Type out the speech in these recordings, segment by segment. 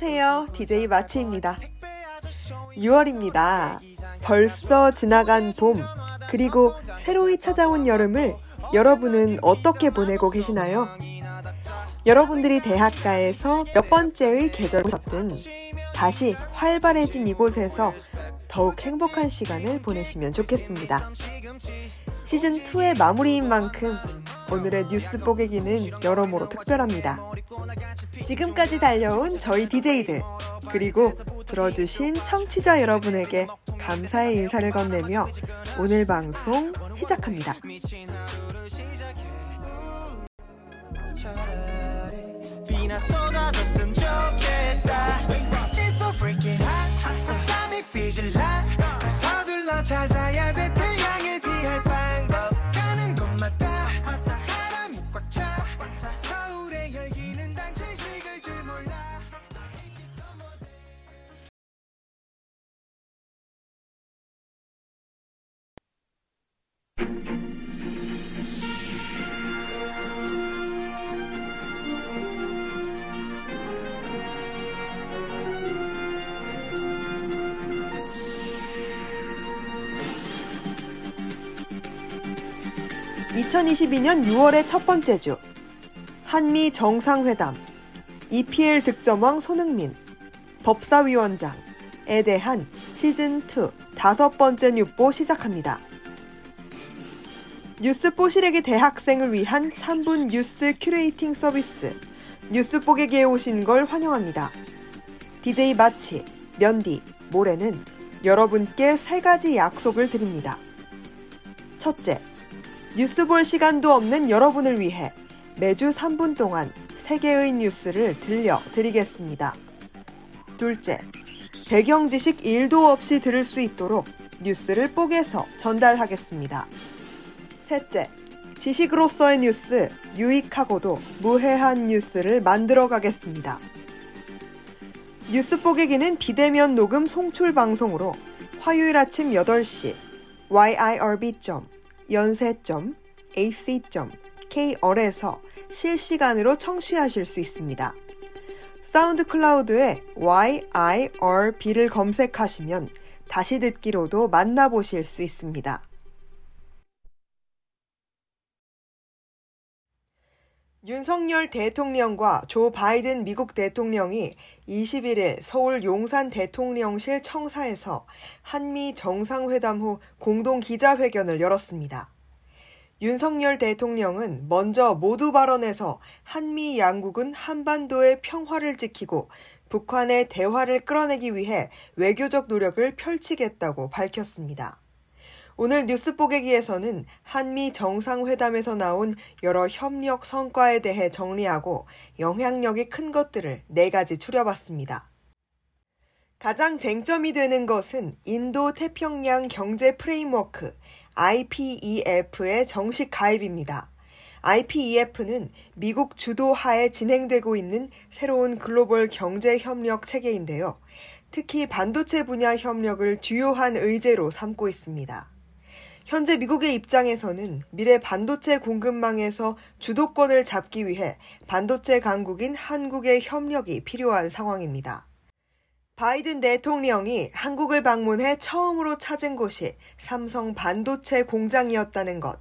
안녕하세요. DJ 마치입니다. 6월입니다. 벌써 지나간 봄, 그리고 새로이 찾아온 여름을 여러분은 어떻게 보내고 계시나요? 여러분들이 대학가에서 몇 번째의 계절을 보셨든 다시 활발해진 이곳에서 더욱 행복한 시간을 보내시면 좋겠습니다. 시즌2의 마무리인 만큼 오늘의 뉴스 뽀개기는 여러모로 특별합니다. 지금까지 달려온 저희 DJ들, 그리고 들어주신 청취자 여러분에게 감사의 인사를 건네며 오늘 방송 시작합니다. (2022년 6월의) 첫 번째 주 한미 정상회담 EPL 득점왕 손흥민 법사위원장에 대한 시즌2 다섯 번째 뉴뽀 시작합니다. 뉴스 뽀시래기 대학생을 위한 3분 뉴스 curating 서비스 뉴스 뽀개기에 오신 걸 환영합니다. DJ 마치, 면디, 모레는 여러분께 세 가지 약속을 드립니다. 첫째, 뉴스 볼 시간도 없는 여러분을 위해 매주 3분 동안 세계의 뉴스를 들려드리겠습니다. 둘째, 배경 지식 1도 없이 들을 수 있도록 뉴스를 뽀개서 전달하겠습니다. 셋째, 지식으로서의 뉴스, 유익하고도 무해한 뉴스를 만들어 가겠습니다. 뉴스 뽀개기는 비대면 녹음 송출 방송으로 화요일 아침 8시 yirb. 연세.ac.kr에서 실시간으로 청취하실 수 있습니다. 사운드 클라우드에 YIRB를 검색하시면 다시 듣기로도 만나보실 수 있습니다. 윤석열 대통령과 조 바이든 미국 대통령이 21일 서울 용산 대통령실 청사에서 한미 정상회담 후 공동 기자회견을 열었습니다. 윤석열 대통령은 먼저 모두 발언에서 한미 양국은 한반도의 평화를 지키고 북한의 대화를 끌어내기 위해 외교적 노력을 펼치겠다고 밝혔습니다. 오늘 뉴스 뽀개기에서는 한미 정상회담에서 나온 여러 협력 성과에 대해 정리하고 영향력이 큰 것들을 네 가지 추려봤습니다. 가장 쟁점이 되는 것은 인도 태평양 경제 프레임워크 IPEF의 정식 가입입니다. IPEF는 미국 주도하에 진행되고 있는 새로운 글로벌 경제 협력 체계인데요. 특히 반도체 분야 협력을 주요한 의제로 삼고 있습니다. 현재 미국의 입장에서는 미래 반도체 공급망에서 주도권을 잡기 위해 반도체 강국인 한국의 협력이 필요한 상황입니다. 바이든 대통령이 한국을 방문해 처음으로 찾은 곳이 삼성 반도체 공장이었다는 것.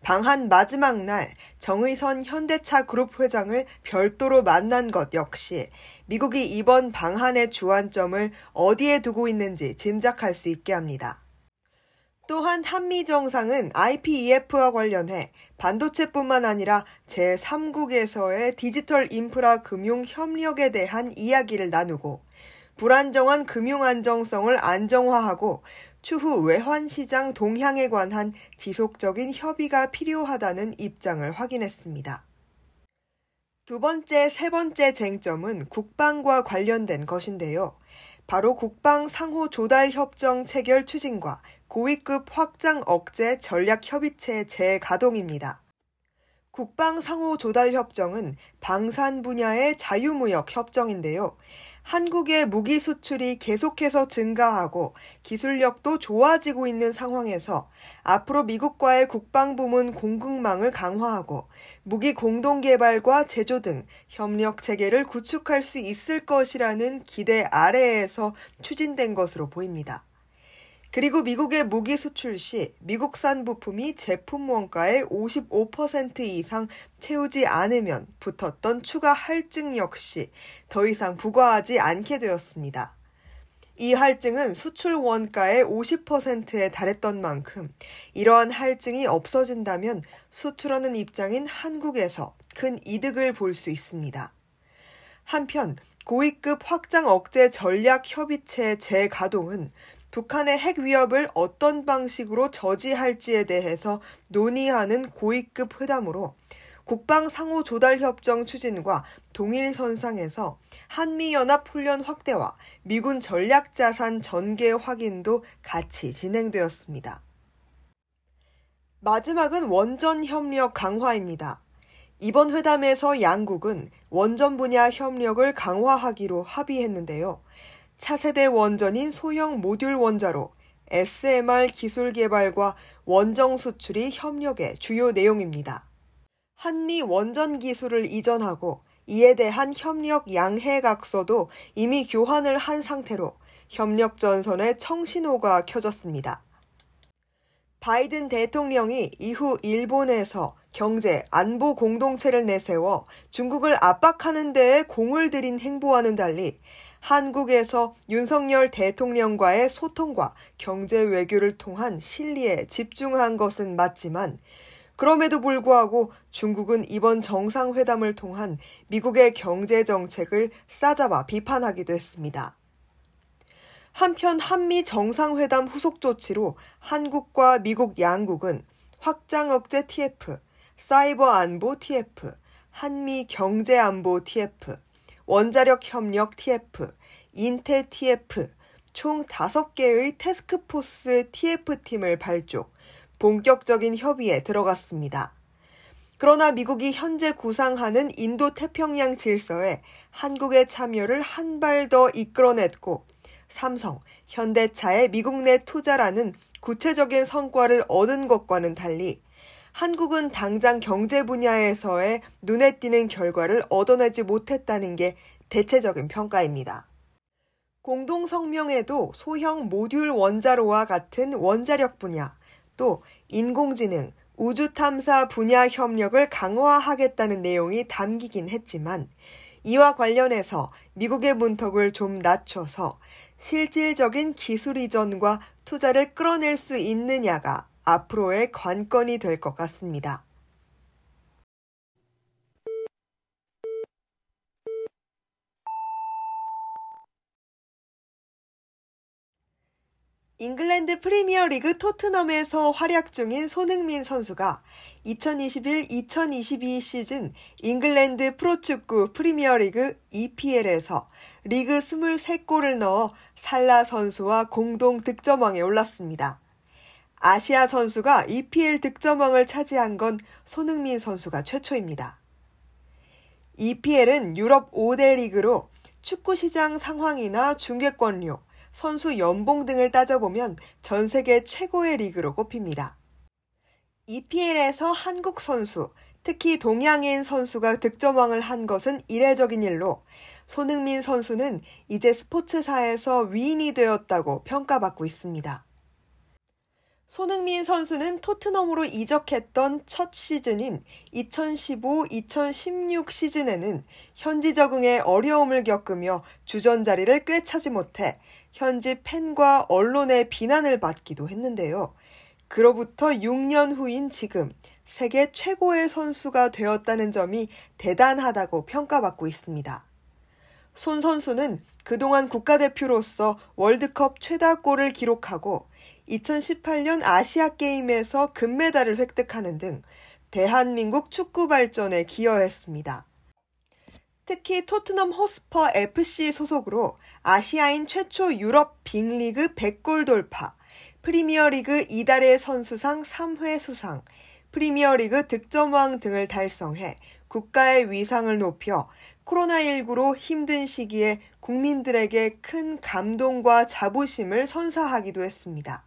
방한 마지막 날 정의선 현대차 그룹 회장을 별도로 만난 것 역시 미국이 이번 방한의 주안점을 어디에 두고 있는지 짐작할 수 있게 합니다. 또한 한미 정상은 IPEF와 관련해 반도체뿐만 아니라 제3국에서의 디지털 인프라 금융 협력에 대한 이야기를 나누고 불안정한 금융 안정성을 안정화하고 추후 외환시장 동향에 관한 지속적인 협의가 필요하다는 입장을 확인했습니다. 두 번째, 세 번째 쟁점은 국방과 관련된 것인데요. 바로 국방 상호 조달 협정 체결 추진과 고위급 확장 억제 전략 협의체 재가동입니다. 국방 상호 조달 협정은 방산 분야의 자유무역 협정인데요. 한국의 무기 수출이 계속해서 증가하고 기술력도 좋아지고 있는 상황에서 앞으로 미국과의 국방 부문 공급망을 강화하고 무기 공동 개발과 제조 등 협력 체계를 구축할 수 있을 것이라는 기대 아래에서 추진된 것으로 보입니다. 그리고 미국의 무기 수출 시 미국산 부품이 제품 원가의 55% 이상 채우지 않으면 붙었던 추가 할증 역시 더 이상 부과하지 않게 되었습니다. 이 할증은 수출 원가의 50%에 달했던 만큼 이러한 할증이 없어진다면 수출하는 입장인 한국에서 큰 이득을 볼 수 있습니다. 한편 고위급 확장 억제 전략 협의체 재가동은 북한의 핵 위협을 어떤 방식으로 저지할지에 대해서 논의하는 고위급 회담으로 국방 상호 조달 협정 추진과 동일 선상에서 한미 연합 훈련 확대와 미군 전략 자산 전개 확인도 같이 진행되었습니다. 마지막은 원전 협력 강화입니다. 이번 회담에서 양국은 원전 분야 협력을 강화하기로 합의했는데요. 차세대 원전인 소형 모듈 원자로 SMR 기술 개발과 원정 수출이 협력의 주요 내용입니다. 한미 원전 기술을 이전하고 이에 대한 협력 양해각서도 이미 교환을 한 상태로 협력 전선의 청신호가 켜졌습니다. 바이든 대통령이 이후 일본에서 경제, 안보 공동체를 내세워 중국을 압박하는 데에 공을 들인 행보와는 달리 한국에서 윤석열 대통령과의 소통과 경제 외교를 통한 실리에 집중한 것은 맞지만 그럼에도 불구하고 중국은 이번 정상회담을 통한 미국의 경제 정책을 싸잡아 비판하기도 했습니다. 한편 한미 정상회담 후속 조치로 한국과 미국 양국은 확장 억제 TF, 사이버 안보 TF, 한미 경제 안보 TF, 원자력 협력 TF, 인테 TF 총 5개의 테스크포스 TF팀을 발족, 본격적인 협의에 들어갔습니다. 그러나 미국이 현재 구상하는 인도 태평양 질서에 한국의 참여를 한 발 더 이끌어냈고 삼성, 현대차의 미국 내 투자라는 구체적인 성과를 얻은 것과는 달리 한국은 당장 경제 분야에서의 눈에 띄는 결과를 얻어내지 못했다는 게 대체적인 평가입니다. 공동 성명에도 소형 모듈 원자로와 같은 원자력 분야, 또 인공지능, 우주 탐사 분야 협력을 강화하겠다는 내용이 담기긴 했지만 이와 관련해서 미국의 문턱을 좀 낮춰서 실질적인 기술 이전과 투자를 끌어낼 수 있느냐가 앞으로의 관건이 될 것 같습니다. 잉글랜드 프리미어 리그 토트넘에서 활약 중인 손흥민 선수가 2021-2022 시즌 잉글랜드 프로축구 프리미어 리그 EPL에서 리그 23골을 넣어 살라 선수와 공동 득점왕에 올랐습니다. 아시아 선수가 EPL 득점왕을 차지한 건 손흥민 선수가 최초입니다. EPL은 유럽 5대 리그로 축구 시장 상황이나 중계권료, 선수 연봉 등을 따져보면 전 세계 최고의 리그로 꼽힙니다. EPL에서 한국 선수, 특히 동양인 선수가 득점왕을 한 것은 이례적인 일로 손흥민 선수는 이제 스포츠사에서 위인이 되었다고 평가받고 있습니다. 손흥민 선수는 토트넘으로 이적했던 첫 시즌인 2015-2016 시즌에는 현지 적응에 어려움을 겪으며 주전 자리를 꿰차지 못해 현지 팬과 언론의 비난을 받기도 했는데요. 그로부터 6년 후인 지금 세계 최고의 선수가 되었다는 점이 대단하다고 평가받고 있습니다. 손 선수는 그동안 국가대표로서 월드컵 최다골을 기록하고 2018년 아시아 게임에서 금메달을 획득하는 등 대한민국 축구 발전에 기여했습니다. 특히 토트넘 호스퍼 FC 소속으로 아시아인 최초 유럽 빅리그 100골 돌파, 프리미어리그 이달의 선수상 3회 수상, 프리미어리그 득점왕 등을 달성해 국가의 위상을 높여 코로나19로 힘든 시기에 국민들에게 큰 감동과 자부심을 선사하기도 했습니다.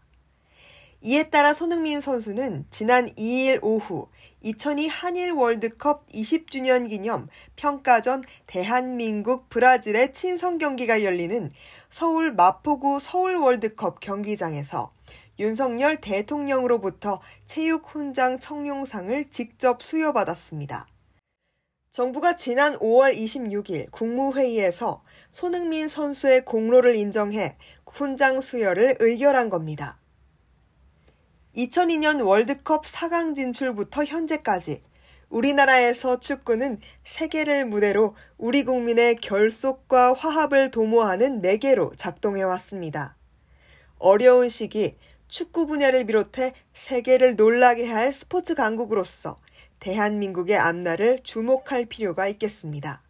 이에 따라 손흥민 선수는 지난 2일 오후 2002 한일 월드컵 20주년 기념 평가전 대한민국 브라질의 친선 경기가 열리는 서울 마포구 서울 월드컵 경기장에서 윤석열 대통령으로부터 체육 훈장 청룡상을 직접 수여받았습니다. 정부가 지난 5월 26일 국무회의에서 손흥민 선수의 공로를 인정해 훈장 수여를 의결한 겁니다. 2002년 월드컵 4강 진출부터 현재까지 우리나라에서 축구는 세계를 무대로 우리 국민의 결속과 화합을 도모하는 매개로 작동해 왔습니다. 어려운 시기 축구 분야를 비롯해 세계를 놀라게 할 스포츠 강국으로서 대한민국의 앞날을 주목할 필요가 있겠습니다.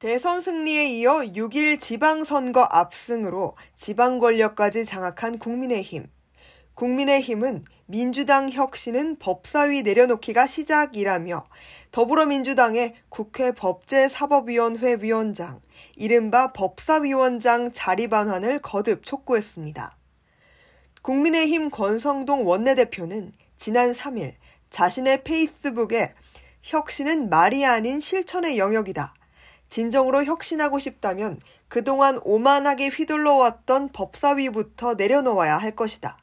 대선 승리에 이어 6일 지방선거 압승으로 지방 권력까지 장악한 국민의힘. 국민의힘은 민주당 혁신은 법사위 내려놓기가 시작이라며 더불어민주당의 국회 법제사법위원회 위원장, 이른바 법사위원장 자리 반환을 거듭 촉구했습니다. 국민의힘 권성동 원내대표는 지난 3일 자신의 페이스북에 혁신은 말이 아닌 실천의 영역이다. 진정으로 혁신하고 싶다면 그동안 오만하게 휘둘러왔던 법사위부터 내려놓아야 할 것이다.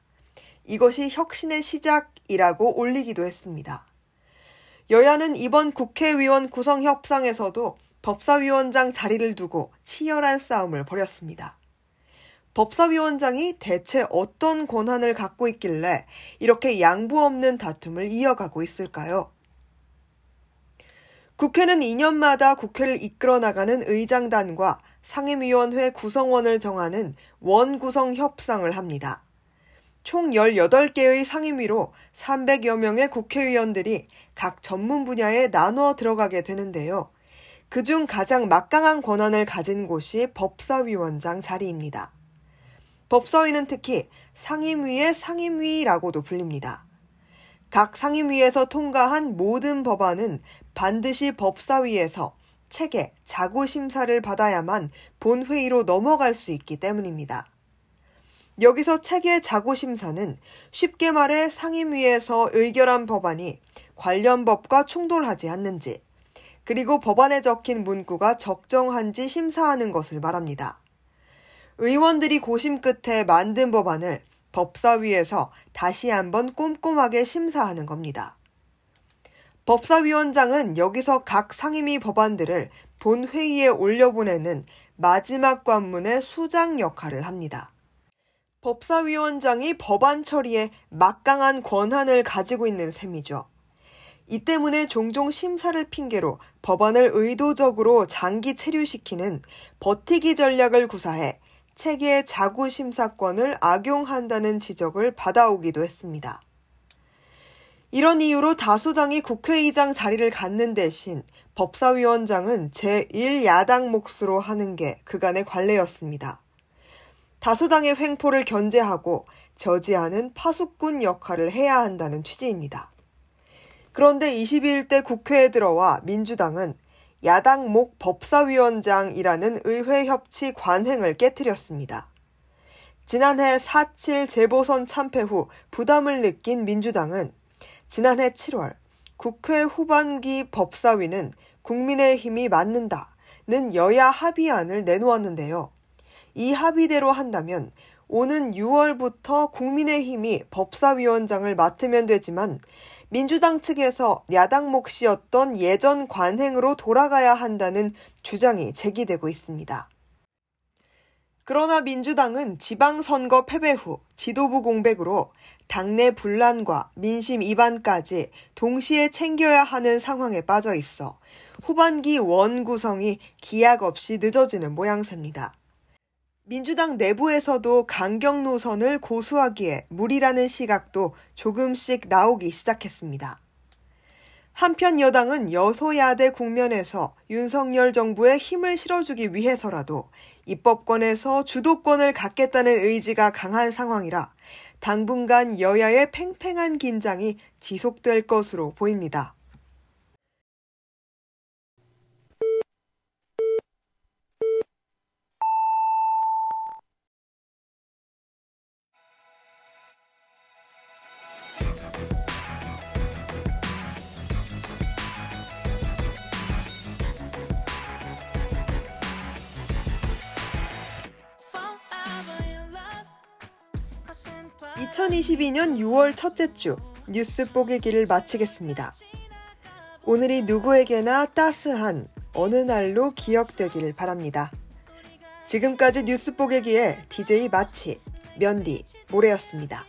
이것이 혁신의 시작이라고 올리기도 했습니다. 여야는 이번 국회의원 구성 협상에서도 법사위원장 자리를 두고 치열한 싸움을 벌였습니다. 법사위원장이 대체 어떤 권한을 갖고 있길래 이렇게 양보 없는 다툼을 이어가고 있을까요? 국회는 2년마다 국회를 이끌어 나가는 의장단과 상임위원회 구성원을 정하는 원구성 협상을 합니다. 총 18개의 상임위로 300여 명의 국회의원들이 각 전문 분야에 나눠 들어가게 되는데요. 그중 가장 막강한 권한을 가진 곳이 법사위원장 자리입니다. 법사위는 특히 상임위의 상임위라고도 불립니다. 각 상임위에서 통과한 모든 법안은 반드시 법사위에서 체계, 자구 심사를 받아야만 본회의로 넘어갈 수 있기 때문입니다. 여기서 체계 자구 심사는 쉽게 말해 상임위에서 의결한 법안이 관련 법과 충돌하지 않는지, 그리고 법안에 적힌 문구가 적정한지 심사하는 것을 말합니다. 의원들이 고심 끝에 만든 법안을 법사위에서 다시 한번 꼼꼼하게 심사하는 겁니다. 법사위원장은 여기서 각 상임위 법안들을 본회의에 올려보내는 마지막 관문의 수장 역할을 합니다. 법사위원장이 법안 처리에 막강한 권한을 가지고 있는 셈이죠. 이 때문에 종종 심사를 핑계로 법안을 의도적으로 장기 체류시키는 버티기 전략을 구사해 체계 자구 심사권을 악용한다는 지적을 받아오기도 했습니다. 이런 이유로 다수당이 국회의장 자리를 갖는 대신 법사위원장은 제1야당 몫으로 하는 게 그간의 관례였습니다. 다수당의 횡포를 견제하고 저지하는 파수꾼 역할을 해야 한다는 취지입니다. 그런데 21대 국회에 들어와 민주당은 야당 목 법사위원장이라는 의회 협치 관행을 깨뜨렸습니다. 지난해 4.7 재보선 참패 후 부담을 느낀 민주당은 지난해 7월 국회 후반기 법사위는 국민의힘이 맞는다는 여야 합의안을 내놓았는데요. 이 합의대로 한다면 오는 6월부터 국민의힘이 법사위원장을 맡으면 되지만 민주당 측에서 야당 몫이었던 예전 관행으로 돌아가야 한다는 주장이 제기되고 있습니다. 그러나 민주당은 지방선거 패배 후 지도부 공백으로 당내 분란과 민심 이반까지 동시에 챙겨야 하는 상황에 빠져 있어 후반기 원 구성이 기약 없이 늦어지는 모양새입니다. 민주당 내부에서도 강경 노선을 고수하기에 무리라는 시각도 조금씩 나오기 시작했습니다. 한편 여당은 여소야대 국면에서 윤석열 정부에 힘을 실어주기 위해서라도 입법권에서 주도권을 갖겠다는 의지가 강한 상황이라 당분간 여야의 팽팽한 긴장이 지속될 것으로 보입니다. (2022년 6월) 첫째 주 뉴스 뽀개기를 마치겠습니다. 오늘이 누구에게나 따스한 어느 날로 기억되기를 바랍니다. 지금까지 뉴스 뽀개기의 DJ 마치, 면디, 모래였습니다.